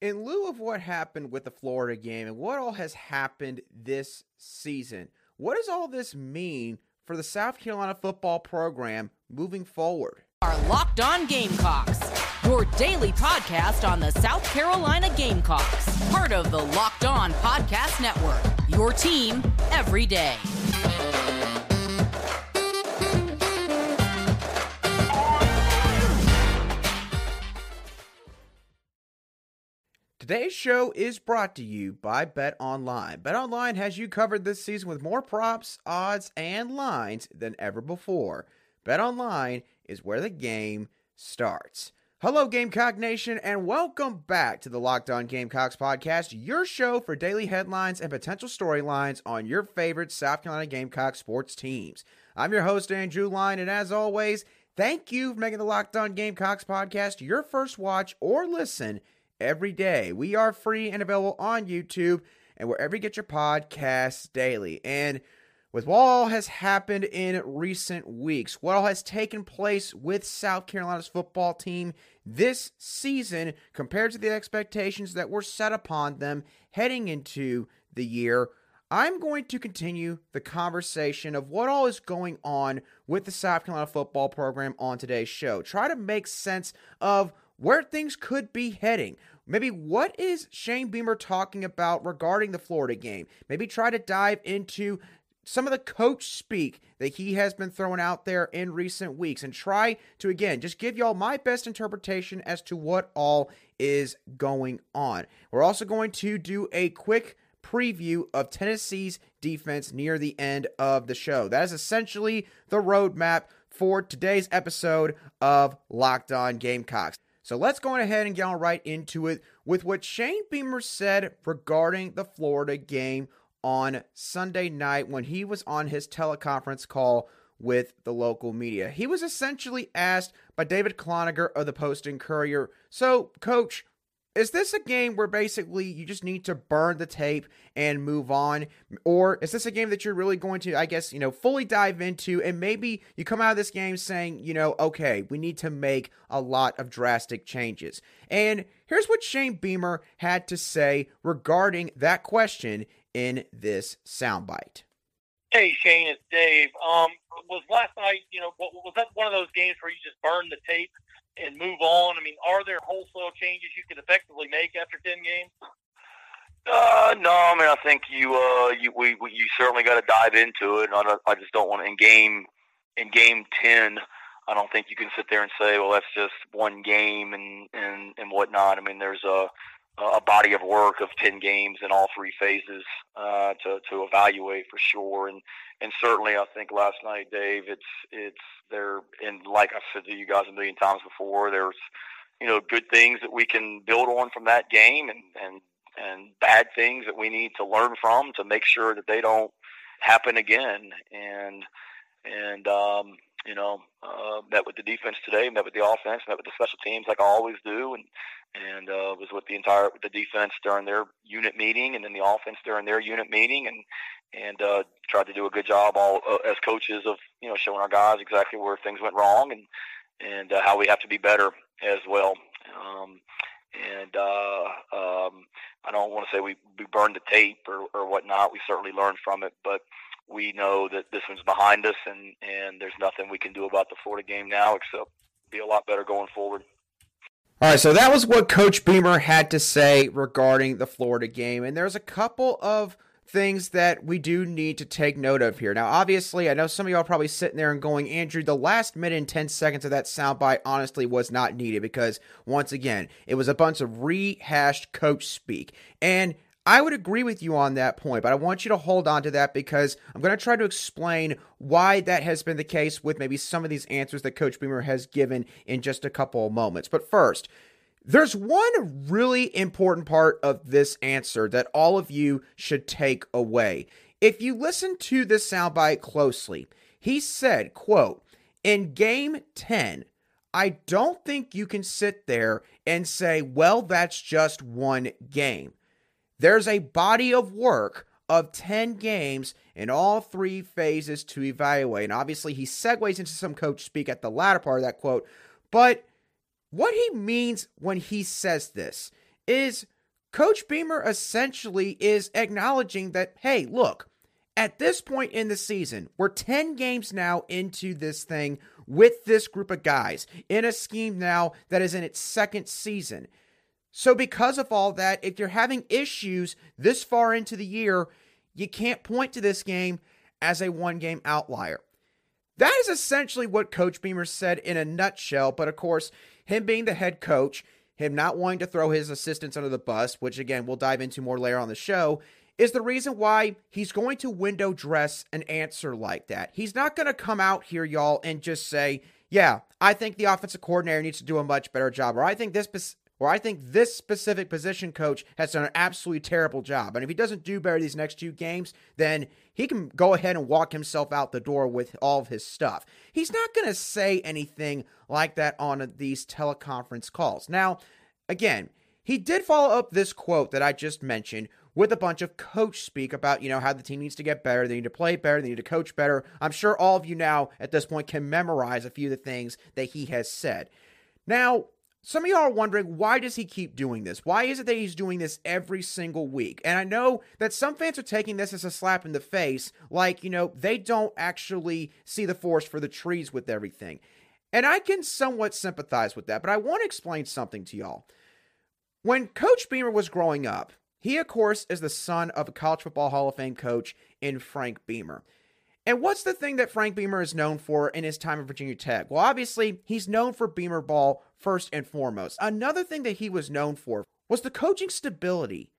in lieu of what happened with the Florida game and what all has happened this season, what does all this mean for the South Carolina football program moving forward? Our Locked On Gamecocks, your daily podcast on the South Carolina Gamecocks, part of the Locked On Podcast Network. Your team every day. Today's show is brought to you by BetOnline. Bet Online has you covered this season with more props, odds, and lines than ever before. BetOnline is where the game starts. Hello, Gamecock Nation, and welcome back to the Locked On Gamecocks podcast, your show for daily headlines and potential storylines on your favorite South Carolina Gamecock sports teams. I'm your host, Andrew Line, and as always, thank you for making the Locked On Gamecocks podcast your first watch or listen every day. We are free and available on YouTube and wherever you get your podcasts daily. And with what all has happened in recent weeks, what all has taken place with South Carolina's football team this season compared to the expectations that were set upon them heading into the year, I'm going to continue the conversation of what all is going on with the South Carolina football program on today's show. Try to make sense of where things could be heading. Maybe what is Shane Beamer talking about regarding the Florida game? Maybe try to dive into some of the coach speak that he has been throwing out there in recent weeks and try to again just give y'all my best interpretation as to what all is going on. We're also going to do a quick preview of Tennessee's defense near the end of the show. That is essentially the roadmap for today's episode of Locked On Gamecocks. So let's go ahead and get on right into it with what Shane Beamer said regarding the Florida game on Sunday night when he was on his teleconference call with the local media. He was essentially asked by David Cloninger of the Post and Courier, So, coach, is this a game where basically you just need to burn the tape and move on? Or is this a game that you're really going to i guess you know fully dive into? And maybe you come out of this game saying you know okay we need to make a lot of drastic changes. And here's what shane beamer had to say regarding that question in this soundbite. Hey Shane, it's Dave. Um, was last night, you know, was that one of those games where you just burn the tape and move on? I mean, are there wholesale changes you can effectively make after ten games? Uh, no, I mean, I think you, uh, you, we, we you certainly got to dive into it. And I, I just don't want to in game, in game ten. I don't think you can sit there and say, well, that's just one game and and and whatnot. I mean, there's a a body of work of ten games in all three phases uh, to to evaluate for sure. And and certainly, I think last night, Dave, it's it's there. And like I've said to you guys a million times before, there's you know good things that we can build on from that game, and and and bad things that we need to learn from to make sure that they don't happen again. And and um, you know, uh, met with the defense today, met with the offense, met with the special teams like I always do, and and uh, was with the entire with the defense during their unit meeting, and then the offense during their unit meeting, and and uh, tried to do a good job all uh, as coaches of you know showing our guys exactly where things went wrong and and uh, how we have to be better as well. Um, and uh, um, I don't want to say we, we burned the tape or, or whatnot. We certainly learned from it, but we know that this one's behind us, and and there's nothing we can do about the Florida game now except be a lot better going forward. All right, so that was what Coach Beamer had to say regarding the Florida game, and there's a couple of things that we do need to take note of here. Now, obviously, I know some of y'all probably sitting there and going, Andrew, the last minute and 10 seconds of that soundbite honestly was not needed because, once again, it was a bunch of rehashed coach speak. And I would agree with you on that point, but I want you to hold on to that because I'm going to try to explain why that has been the case with maybe some of these answers that Coach Beamer has given in just a couple of moments. But first, there's one really important part of this answer that all of you should take away. If you listen to this soundbite closely, he said, quote, in game 10, I don't think you can sit there and say, well, that's just one game. There's a body of work of 10 games in all three phases to evaluate. And obviously, he segues into some coach speak at the latter part of that quote. But what he means when he says this is Coach Beamer essentially is acknowledging that, hey, look, at this point in the season, we're 10 games now into this thing with this group of guys in a scheme now that is in its second season. So, because of all that, if you're having issues this far into the year, you can't point to this game as a one game outlier. That is essentially what Coach Beamer said in a nutshell. But of course, him being the head coach, him not wanting to throw his assistants under the bus, which again, we'll dive into more later on the show, is the reason why he's going to window dress an answer like that. He's not going to come out here, y'all, and just say, yeah, I think the offensive coordinator needs to do a much better job, or I think this or I think this specific position coach has done an absolutely terrible job. And if he doesn't do better these next two games, then he can go ahead and walk himself out the door with all of his stuff. He's not going to say anything like that on these teleconference calls. Now, again, he did follow up this quote that I just mentioned with a bunch of coach speak about, you know, how the team needs to get better, they need to play better, they need to coach better. I'm sure all of you now at this point can memorize a few of the things that he has said. Now, some of y'all are wondering why does he keep doing this? Why is it that he's doing this every single week? And I know that some fans are taking this as a slap in the face, like, you know, they don't actually see the forest for the trees with everything. And I can somewhat sympathize with that, but I want to explain something to y'all. When Coach Beamer was growing up, he, of course, is the son of a college football Hall of Fame coach in Frank Beamer. And what's the thing that Frank Beamer is known for in his time at Virginia Tech? Well, obviously, he's known for Beamer ball first and foremost. Another thing that he was known for was the coaching stability.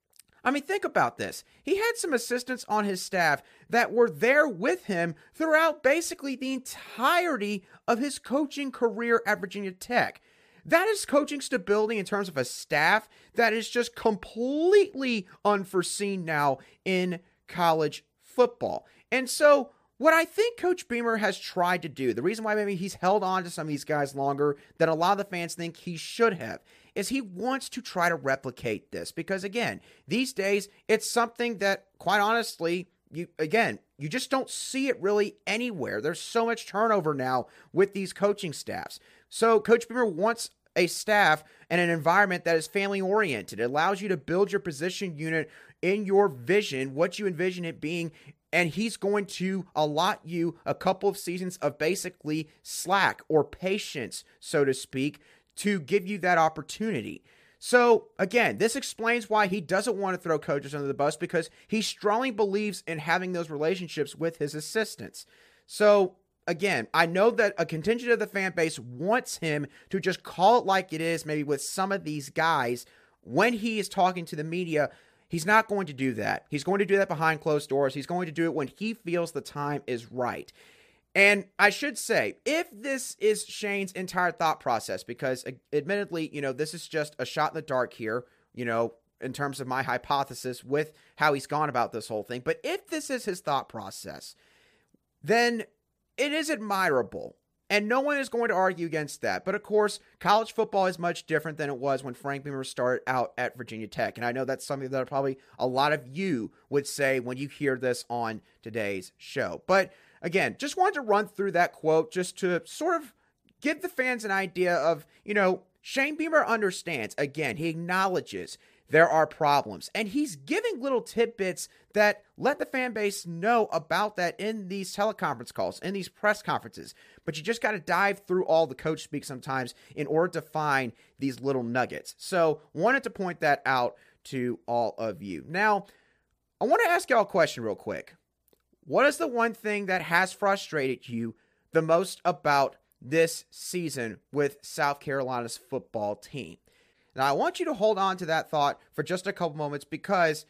I mean, think about this. He had some assistants on his staff that were there with him throughout basically the entirety of his coaching career at Virginia Tech. That is coaching stability in terms of a staff that is just completely unforeseen now in college football. And so, what I think Coach Beamer has tried to do, the reason why maybe he's held on to some of these guys longer than a lot of the fans think he should have, is he wants to try to replicate this. Because again, these days, it's something that, quite honestly, you again, you just don't see it really anywhere. There's so much turnover now with these coaching staffs. So Coach Beamer wants a staff and an environment that is family oriented. It allows you to build your position unit in your vision, what you envision it being and he's going to allot you a couple of seasons of basically slack or patience, so to speak, to give you that opportunity. So, again, this explains why he doesn't want to throw coaches under the bus because he strongly believes in having those relationships with his assistants. So, again, I know that a contingent of the fan base wants him to just call it like it is, maybe with some of these guys when he is talking to the media He's not going to do that. He's going to do that behind closed doors. He's going to do it when he feels the time is right. And I should say, if this is Shane's entire thought process, because uh, admittedly, you know, this is just a shot in the dark here, you know, in terms of my hypothesis with how he's gone about this whole thing. But if this is his thought process, then it is admirable and no one is going to argue against that. But of course, college football is much different than it was when Frank Beamer started out at Virginia Tech. And I know that's something that probably a lot of you would say when you hear this on today's show. But again, just wanted to run through that quote just to sort of give the fans an idea of, you know, Shane Beamer understands. Again, he acknowledges there are problems. And he's giving little tidbits that let the fan base know about that in these teleconference calls, in these press conferences. But you just got to dive through all the coach speak sometimes in order to find these little nuggets. So, wanted to point that out to all of you. Now, I want to ask y'all a question real quick. What is the one thing that has frustrated you the most about this season with South Carolina's football team? Now, I want you to hold on to that thought for just a couple moments because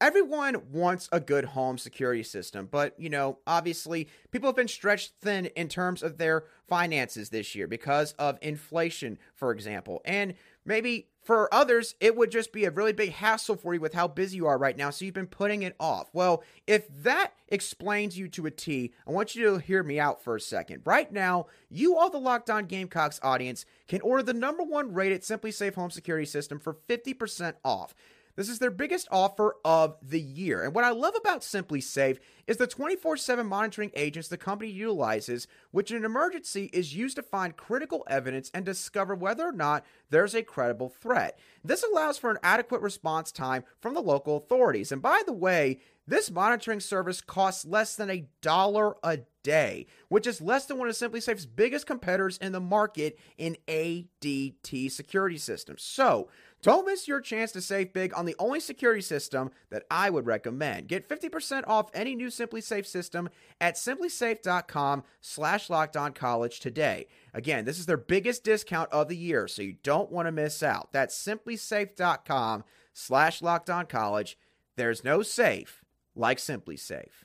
everyone wants a good home security system, but you know, obviously, people have been stretched thin in terms of their finances this year because of inflation, for example. And maybe for others, it would just be a really big hassle for you with how busy you are right now, so you've been putting it off. Well, if that explains you to a T, I want you to hear me out for a second. Right now, you, all the Locked On Gamecocks audience, can order the number one rated SimpliSafe home security system for 50% off. This is their biggest offer of the year. And what I love about SimpliSafe is the 24 7 monitoring agents the company utilizes, which in an emergency is used to find critical evidence and discover whether or not there's a credible threat. This allows for an adequate response time from the local authorities. And by the way, this monitoring service costs less than a dollar a day, which is less than one of SimpliSafe's biggest competitors in the market in ADT security systems. So, don't miss your chance to save big on the only security system that I would recommend. Get 50% off any new SimpliSafe system at simplisafe.com slash college today. Again, this is their biggest discount of the year, so you don't want to miss out. That's simplisafe.com slash college. There's no safe like SimpliSafe.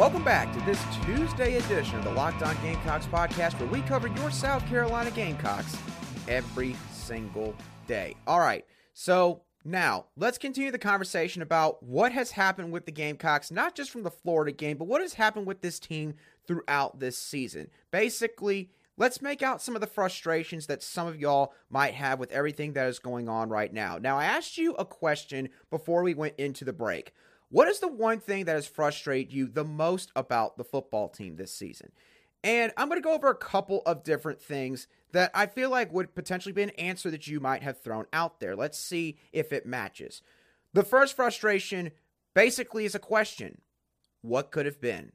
Welcome back to this Tuesday edition of the Locked On Gamecocks podcast, where we cover your South Carolina Gamecocks every single day. All right, so now let's continue the conversation about what has happened with the Gamecocks, not just from the Florida game, but what has happened with this team throughout this season. Basically, let's make out some of the frustrations that some of y'all might have with everything that is going on right now. Now, I asked you a question before we went into the break. What is the one thing that has frustrated you the most about the football team this season? And I'm going to go over a couple of different things that I feel like would potentially be an answer that you might have thrown out there. Let's see if it matches. The first frustration basically is a question What could have been?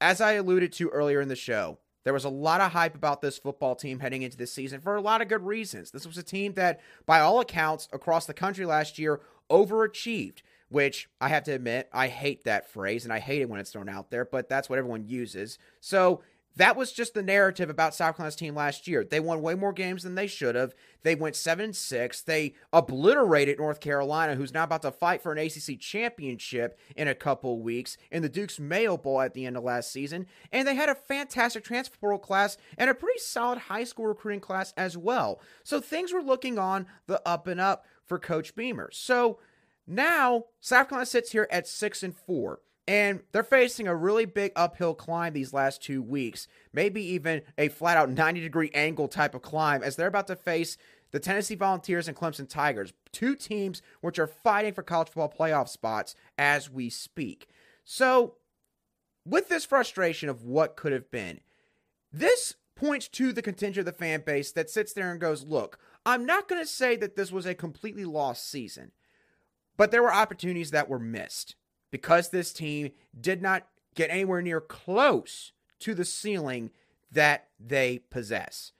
As I alluded to earlier in the show, there was a lot of hype about this football team heading into this season for a lot of good reasons. This was a team that, by all accounts, across the country last year, overachieved which I have to admit, I hate that phrase and I hate it when it's thrown out there, but that's what everyone uses. So that was just the narrative about South Carolina's team last year. They won way more games than they should have. They went 7 6. They obliterated North Carolina, who's now about to fight for an ACC championship in a couple weeks in the Duke's Mayo Bowl at the end of last season. And they had a fantastic transfer portal class and a pretty solid high school recruiting class as well. So things were looking on the up and up for Coach Beamer. So now, South Carolina sits here at six and four, and they're facing a really big uphill climb these last two weeks. Maybe even a flat out 90 degree angle type of climb as they're about to face the Tennessee Volunteers and Clemson Tigers, two teams which are fighting for college football playoff spots as we speak. So, with this frustration of what could have been, this points to the contingent of the fan base that sits there and goes, Look, I'm not going to say that this was a completely lost season. But there were opportunities that were missed because this team did not get anywhere near close to the ceiling that they possess.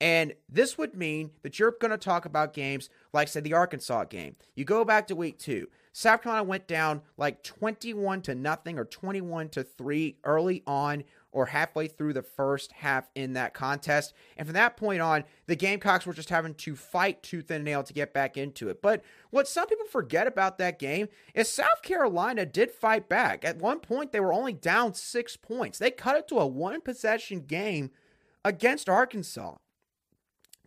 And this would mean that you're going to talk about games like, say, the Arkansas game. You go back to week two. South Carolina went down like 21 to nothing or 21 to 3 early on or halfway through the first half in that contest. And from that point on, the Gamecocks were just having to fight tooth and nail to get back into it. But what some people forget about that game is South Carolina did fight back. At one point, they were only down six points. They cut it to a one possession game against Arkansas.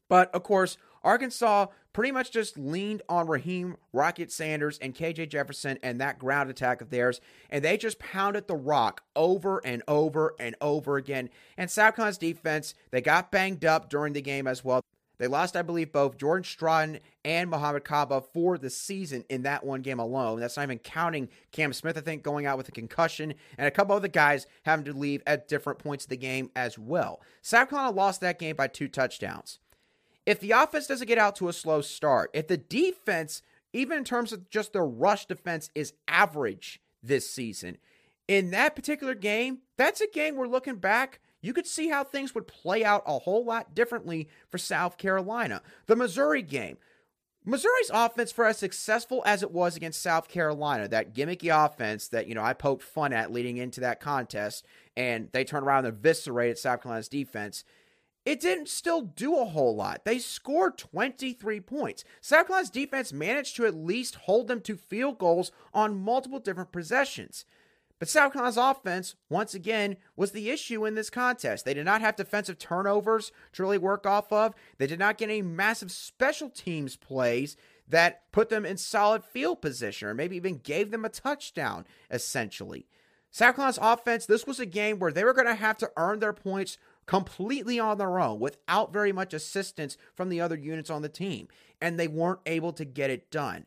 But of course, Arkansas pretty much just leaned on Raheim Rocket Sanders and KJ Jefferson and that ground attack of theirs, and they just pounded the rock over and over and over again. And South Carolina's defense, they got banged up during the game as well. They lost, I believe, both Jordan Strachan and Mohamed Kaba for the season in that one game alone. That's not even counting Cam Smith, I think, going out with a concussion, and a couple other guys having to leave at different points of the game as well. South Carolina lost that game by two touchdowns if the offense doesn't get out to a slow start, if the defense, even in terms of just their rush defense, is average this season, in that particular game, that's a game we're looking back. You could see how things would play out a whole lot differently for South Carolina. The Missouri game. Missouri's offense, for as successful as it was against South Carolina, that gimmicky offense that, you know, I poked fun at leading into that contest, and they turned around and eviscerated South Carolina's defense it didn't still do a whole lot. They scored 23 points. South Carolina's defense managed to at least hold them to field goals on multiple different possessions. But South Carolina's offense, once again, was the issue in this contest. They did not have defensive turnovers to really work off of. They did not get any massive special teams plays that put them in solid field position or maybe even gave them a touchdown, essentially. South Carolina's offense, this was a game where they were going to have to earn their points completely on their own without very much assistance from the other units on the team, and they weren't able to get it done.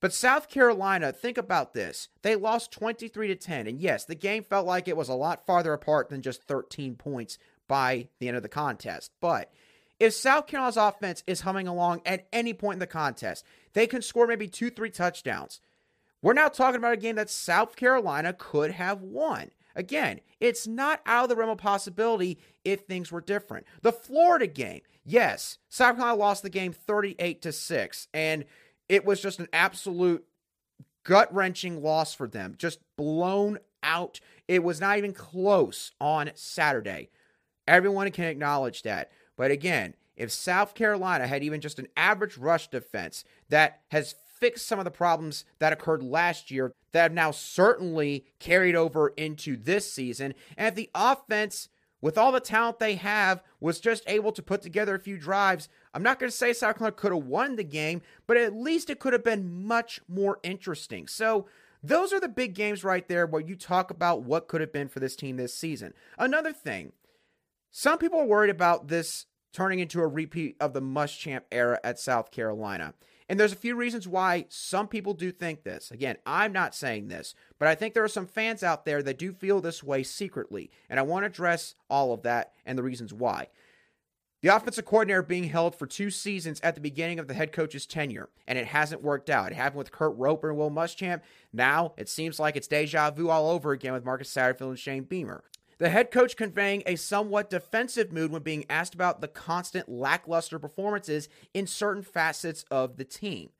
But South Carolina, think about this. They lost 23 to 10. And yes, the game felt like it was a lot farther apart than just 13 points by the end of the contest. But if South Carolina's offense is humming along at any point in the contest, they can score maybe two, three touchdowns. We're now talking about a game that South Carolina could have won. Again, it's not out of the realm of possibility if things were different. The Florida game, yes, South Carolina lost the game 38 to 6, and it was just an absolute gut wrenching loss for them. Just blown out. It was not even close on Saturday. Everyone can acknowledge that. But again, if South Carolina had even just an average rush defense that has fixed some of the problems that occurred last year that have now certainly carried over into this season, and if the offense with all the talent they have, was just able to put together a few drives. I'm not going to say South Carolina could have won the game, but at least it could have been much more interesting. So, those are the big games right there where you talk about what could have been for this team this season. Another thing, some people are worried about this turning into a repeat of the Muschamp era at South Carolina. And there's a few reasons why some people do think this. Again, I'm not saying this, but I think there are some fans out there that do feel this way secretly. And I want to address all of that and the reasons why. The offensive coordinator being held for two seasons at the beginning of the head coach's tenure, and it hasn't worked out. It happened with Kurt Roper and Will Muschamp. Now it seems like it's deja vu all over again with Marcus Satterfield and Shane Beamer. The head coach conveying a somewhat defensive mood when being asked about the constant lackluster performances in certain facets of the team.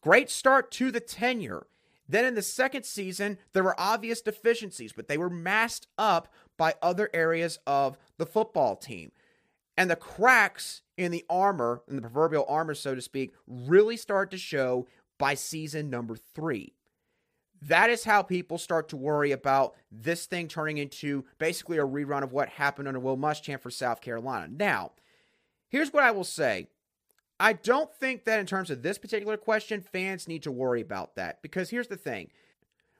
Great start to the tenure. Then in the second season, there were obvious deficiencies, but they were masked up by other areas of the football team. And the cracks in the armor, in the proverbial armor, so to speak, really start to show by season number three. That is how people start to worry about this thing turning into basically a rerun of what happened under Will Muschamp for South Carolina. Now, here's what I will say. I don't think that in terms of this particular question, fans need to worry about that because here's the thing.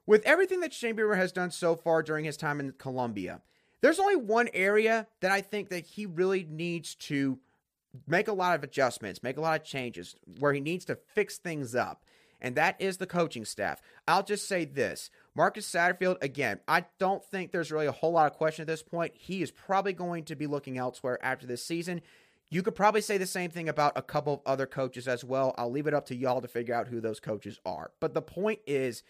With everything that Shane Beamer has done so far during his time in Columbia, there's only one area that I think that he really needs to make a lot of adjustments, make a lot of changes, where he needs to fix things up and that is the coaching staff. I'll just say this Marcus Satterfield, again, I don't think there's really a whole lot of question at this point. He is probably going to be looking elsewhere after this season. You could probably say the same thing about a couple of other coaches as well. I'll leave it up to y'all to figure out who those coaches are. But the point is,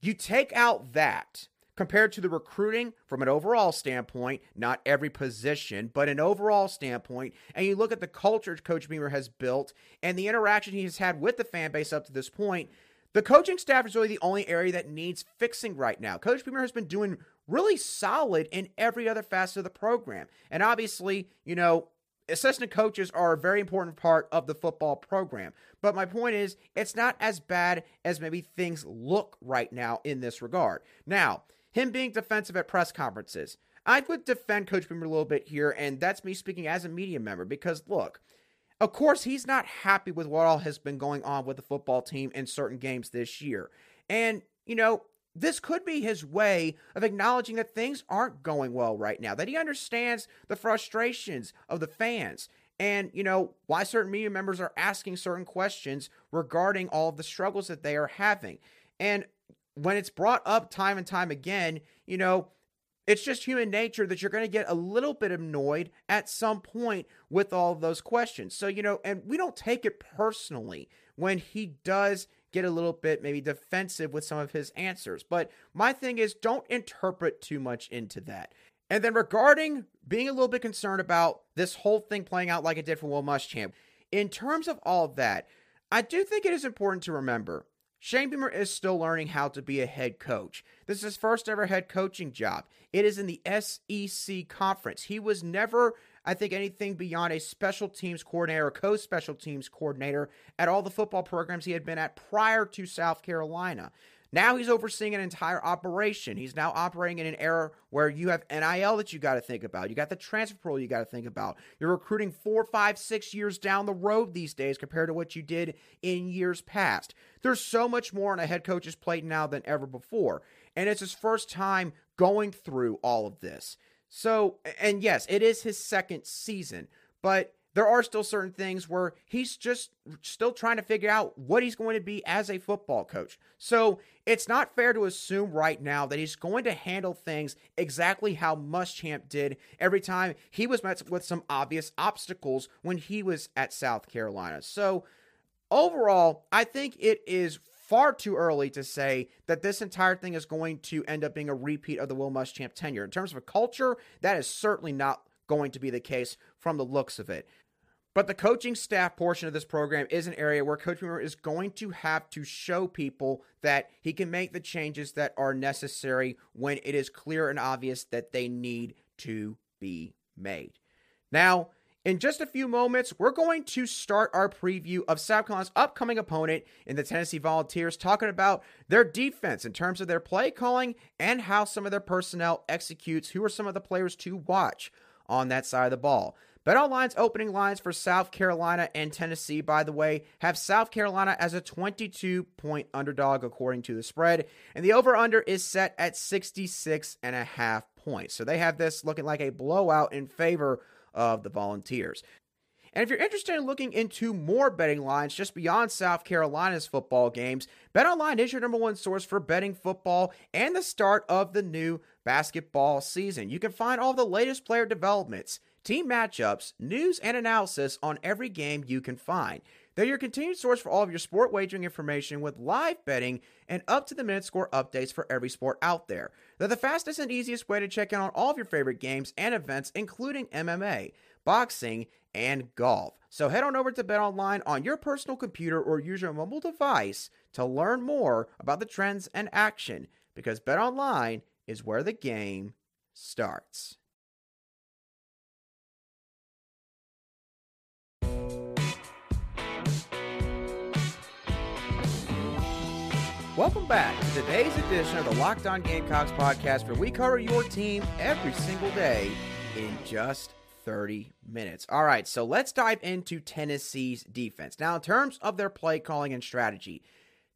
you take out that compared to the recruiting from an overall standpoint, not every position, but an overall standpoint, and you look at the culture Coach Beamer has built and the interaction he has had with the fan base up to this point, the coaching staff is really the only area that needs fixing right now. Coach Beamer has been doing really solid in every other facet of the program. And obviously, you know, assistant coaches are a very important part of the football program. But my point is, it's not as bad as maybe things look right now in this regard. Now, him being defensive at press conferences. I would defend Coach Beamer a little bit here, and that's me speaking as a media member because look, of course, he's not happy with what all has been going on with the football team in certain games this year. And, you know, this could be his way of acknowledging that things aren't going well right now, that he understands the frustrations of the fans and, you know, why certain media members are asking certain questions regarding all of the struggles that they are having. And when it's brought up time and time again, you know, it's just human nature that you're going to get a little bit annoyed at some point with all of those questions. So, you know, and we don't take it personally when he does get a little bit maybe defensive with some of his answers. But my thing is, don't interpret too much into that. And then regarding being a little bit concerned about this whole thing playing out like it did for Will Muschamp, in terms of all of that, I do think it is important to remember Shane Beamer is still learning how to be a head coach. This is his first ever head coaching job. It is in the SEC conference. He was never, I think, anything beyond a special teams coordinator, or co special teams coordinator at all the football programs he had been at prior to South Carolina. Now he's overseeing an entire operation. He's now operating in an era where you have NIL that you got to think about. You got the transfer portal you got to think about. You're recruiting four, five, six years down the road these days compared to what you did in years past. There's so much more on a head coach's plate now than ever before. And it's his first time going through all of this. So, and yes, it is his second season, but there are still certain things where he's just still trying to figure out what he's going to be as a football coach. So it's not fair to assume right now that he's going to handle things exactly how Muschamp did every time he was met with some obvious obstacles when he was at South Carolina. So overall, I think it is far too early to say that this entire thing is going to end up being a repeat of the Will Muschamp tenure. In terms of a culture, that is certainly not going to be the case from the looks of it. But the coaching staff portion of this program is an area where Coach Beamer is going to have to show people that he can make the changes that are necessary when it is clear and obvious that they need to be made. Now, in just a few moments, we're going to start our preview of Carolina's upcoming opponent in the Tennessee Volunteers, talking about their defense in terms of their play calling and how some of their personnel executes, who are some of the players to watch on that side of the ball. BetOnline's opening lines for South Carolina and Tennessee, by the way, have South Carolina as a 22 point underdog according to the spread, and the over under is set at 66 and a half points. So they have this looking like a blowout in favor of the Volunteers. And if you're interested in looking into more betting lines just beyond South Carolina's football games, BetOnline is your number one source for betting football and the start of the new basketball season. You can find all the latest player developments team matchups, news, and analysis on every game you can find. They're your continued source for all of your sport wagering information with live betting and up to the minute score updates for every sport out there. They're the fastest and easiest way to check in on all of your favorite games and events, including MMA, boxing, and golf. So head on over to BetOnline on your personal computer or use your mobile device to learn more about the trends and action because BetOnline is where the game starts. Welcome back to today's edition of the Locked On Gamecocks podcast, where we cover your team every single day in just 30 minutes. All right, so let's dive into Tennessee's defense. Now, in terms of their play calling and strategy,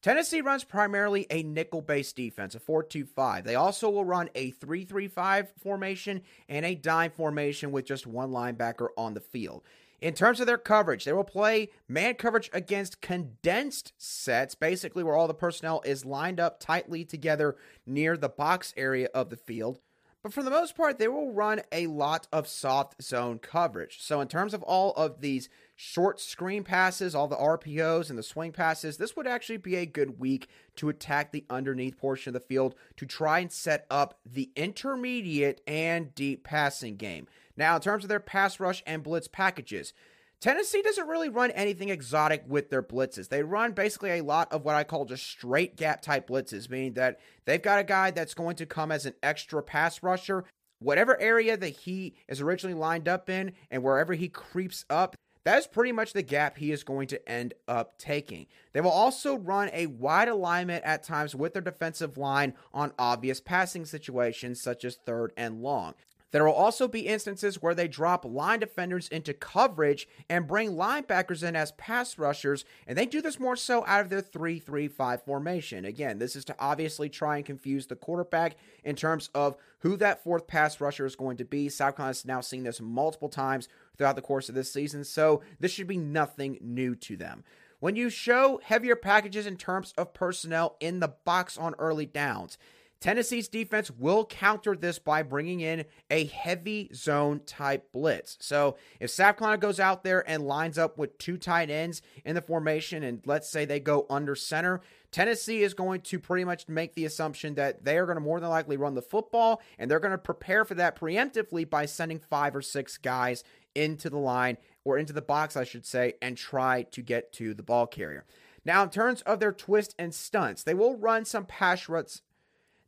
Tennessee runs primarily a nickel based defense, a 4 2 5. They also will run a 3 3 5 formation and a dime formation with just one linebacker on the field. In terms of their coverage, they will play man coverage against condensed sets, basically where all the personnel is lined up tightly together near the box area of the field. But for the most part, they will run a lot of soft zone coverage. So, in terms of all of these short screen passes, all the RPOs and the swing passes, this would actually be a good week to attack the underneath portion of the field to try and set up the intermediate and deep passing game. Now, in terms of their pass rush and blitz packages, Tennessee doesn't really run anything exotic with their blitzes. They run basically a lot of what I call just straight gap type blitzes, meaning that they've got a guy that's going to come as an extra pass rusher. Whatever area that he is originally lined up in, and wherever he creeps up, that is pretty much the gap he is going to end up taking. They will also run a wide alignment at times with their defensive line on obvious passing situations such as third and long. There will also be instances where they drop line defenders into coverage and bring linebackers in as pass rushers, and they do this more so out of their 3 3 5 formation. Again, this is to obviously try and confuse the quarterback in terms of who that fourth pass rusher is going to be. South has now seen this multiple times throughout the course of this season, so this should be nothing new to them. When you show heavier packages in terms of personnel in the box on early downs, Tennessee's defense will counter this by bringing in a heavy zone type blitz. So if Carolina goes out there and lines up with two tight ends in the formation, and let's say they go under center, Tennessee is going to pretty much make the assumption that they are going to more than likely run the football, and they're going to prepare for that preemptively by sending five or six guys into the line or into the box, I should say, and try to get to the ball carrier. Now, in terms of their twist and stunts, they will run some pass runs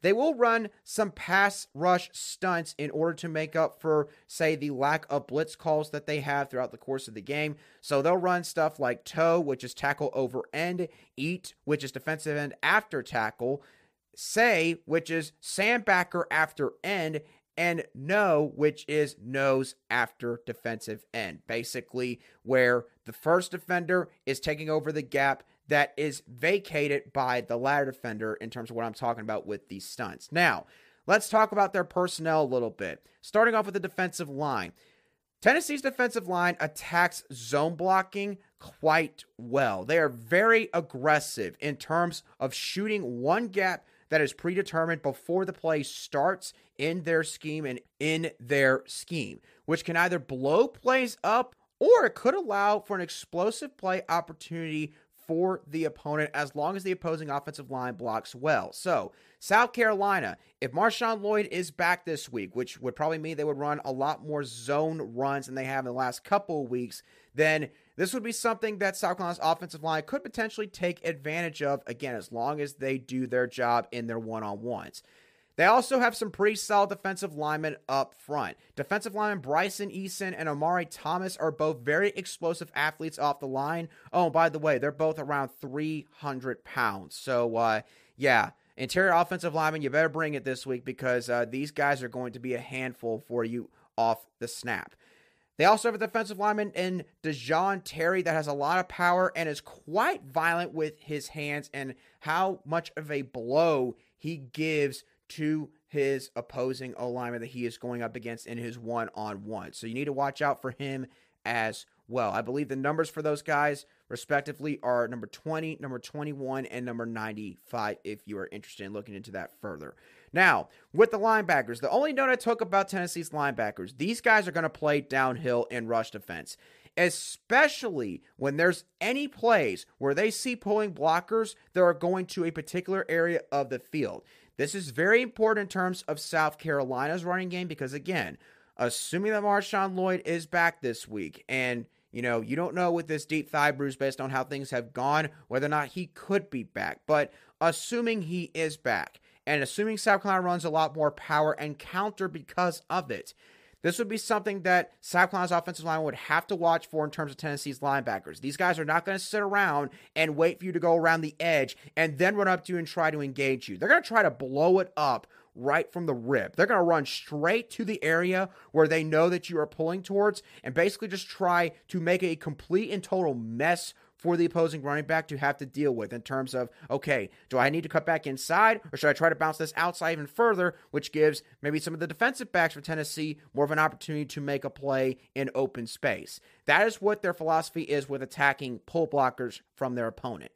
they will run some pass rush stunts in order to make up for, say, the lack of blitz calls that they have throughout the course of the game. So they'll run stuff like toe, which is tackle over end, eat, which is defensive end after tackle. say, which is sandbacker after end, and no, which is nose after defensive end. Basically, where the first defender is taking over the gap that is vacated by the latter defender in terms of what I'm talking about with these stunts. Now, let's talk about their personnel a little bit. Starting off with the defensive line. Tennessee's defensive line attacks zone blocking quite well. They are very aggressive in terms of shooting one gap that is predetermined before the play starts in their scheme and in their scheme, which can either blow plays up or it could allow for an explosive play opportunity for the opponent as long as the opposing offensive line blocks well. So, South Carolina, if Marshawn Lloyd is back this week, which would probably mean they would run a lot more zone runs than they have in the last couple of weeks, then this would be something that South Carolina's offensive line could potentially take advantage of, again, as long as they do their job in their one on ones. They also have some pretty solid defensive linemen up front. Defensive lineman Bryson Eason and Omari Thomas are both very explosive athletes off the line. Oh, by the way, they're both around 300 pounds. So, uh, yeah, interior offensive lineman, you better bring it this week because uh, these guys are going to be a handful for you off the snap. They also have a defensive lineman in Da'Jon Terry that has a lot of power and is quite violent with his hands and how much of a blow he gives to his opposing alignment that he is going up against in his one on one. So you need to watch out for him as well. I believe the numbers for those guys, respectively, are number 20, number 21, and number 95 if you are interested in looking into that further. Now, with the linebackers, the only note I took about Tennessee's linebackers, these guys are going to play downhill in rush defense especially when there's any plays where they see pulling blockers that are going to a particular area of the field. This is very important in terms of South Carolina's running game because, again, assuming that Marshawn Lloyd is back this week, and you know, you don't know with this deep thigh bruise based on how things have gone whether or not he could be back. But assuming he is back, and assuming South Carolina runs a lot more power and counter because of it, this would be something that South offensive line would have to watch for in terms of Tennessee's linebackers. These guys are not going to sit around and wait for you to go around the edge and then run up to you and try to engage you. They're going to try to blow it up right from the rip. They're going to run straight to the area where they know that you are pulling towards and basically just try to make a complete and total mess for the opposing running back to have to deal with in terms of, okay, do I need to cut back inside or should I try to bounce this outside even further, which gives maybe some of the defensive backs for Tennessee more of an opportunity to make a play in open space. That is what their philosophy is with attacking pull blockers from their opponent.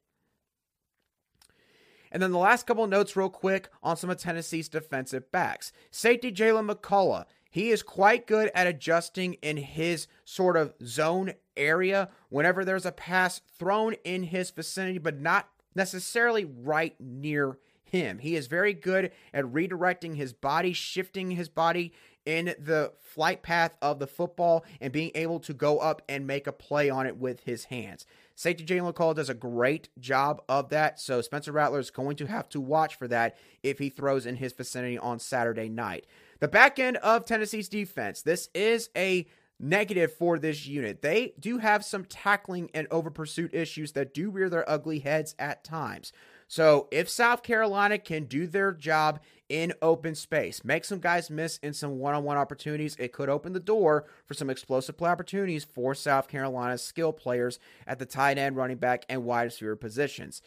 And then the last couple notes, real quick, on some of Tennessee's defensive backs. Safety Jaylen McCollough. He is quite good at adjusting in his sort of zone area whenever there's a pass thrown in his vicinity, but not necessarily right near him. He is very good at redirecting his body, shifting his body in the flight path of the football, and being able to go up and make a play on it with his hands. Safety Jaylen McCollough does a great job of that, so Spencer Rattler is going to have to watch for that if he throws in his vicinity on Saturday night. The back end of Tennessee's defense, this is a negative for this unit. They do have some tackling and over pursuit issues that do rear their ugly heads at times. So if South Carolina can do their job in open space, make some guys miss in some one on one opportunities, it could open the door for some explosive play opportunities for South Carolina's skill players at the tight end, running back, and wide receiver positions.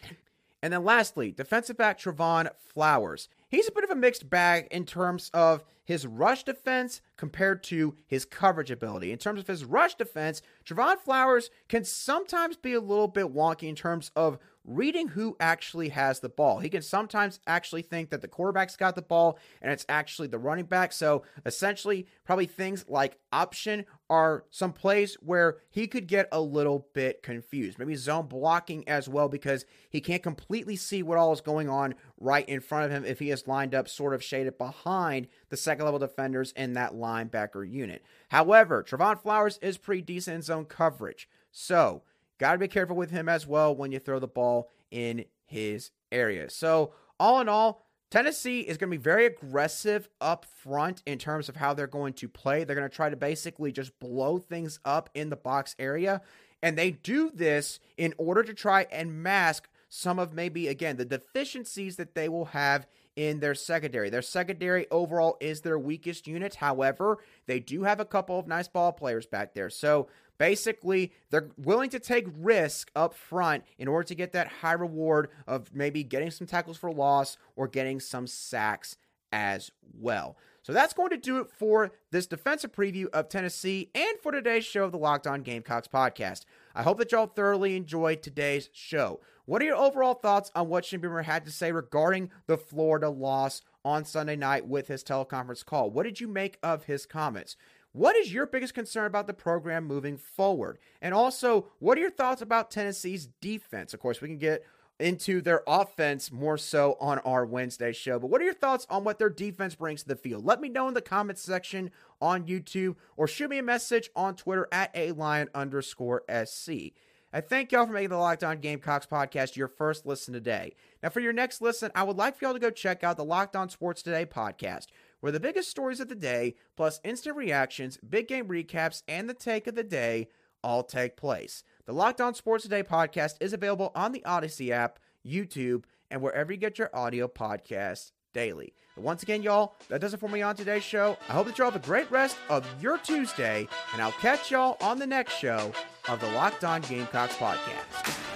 And then lastly, defensive back Trevon Flowers. He's a bit of a mixed bag in terms of his rush defense compared to his coverage ability. In terms of his rush defense, Trevon Flowers can sometimes be a little bit wonky in terms of reading who actually has the ball. He can sometimes actually think that the quarterback's got the ball and it's actually the running back. So essentially, probably things like option are some plays where he could get a little bit confused. Maybe zone blocking as well because he can't completely see what all is going on right in front of him if he is lined up sort of shaded behind the second level defenders in that linebacker unit. However, Trevon Flowers is pretty decent in zone coverage. So, got to be careful with him as well when you throw the ball in his area. So, all in all, Tennessee is going to be very aggressive up front in terms of how they're going to play. They're going to try to basically just blow things up in the box area. And they do this in order to try and mask some of maybe, again, the deficiencies that they will have in their secondary. Their secondary overall is their weakest unit. However, they do have a couple of nice ball players back there. So basically, they're willing to take risk up front in order to get that high reward of maybe getting some tackles for loss or getting some sacks as well. So that's going to do it for this defensive preview of Tennessee and for today's show of the Locked On Gamecocks podcast. I hope that y'all thoroughly enjoyed today's show. What are your overall thoughts on what Shane Beamer had to say regarding the Florida loss on Sunday night with his teleconference call? What did you make of his comments? What is your biggest concern about the program moving forward? And also, what are your thoughts about Tennessee's defense? Of course, we can get into their offense more so on our Wednesday show. But what are your thoughts on what their defense brings to the field? Let me know in the comments section on YouTube or shoot me a message on Twitter at a lion underscore SC. I thank y'all for making the Locked On Gamecocks podcast your first listen today. Now, for your next listen, I would like for y'all to go check out the Locked On Sports Today podcast, where the biggest stories of the day, plus instant reactions, big game recaps, and the take of the day all take place. The Locked On Sports Today podcast is available on the Audacy app, YouTube, and wherever you get your audio podcasts daily. Once again, y'all, that does it for me on today's show. I hope that y'all have a great rest of your Tuesday, and I'll catch y'all on the next show of the Locked On Gamecocks podcast.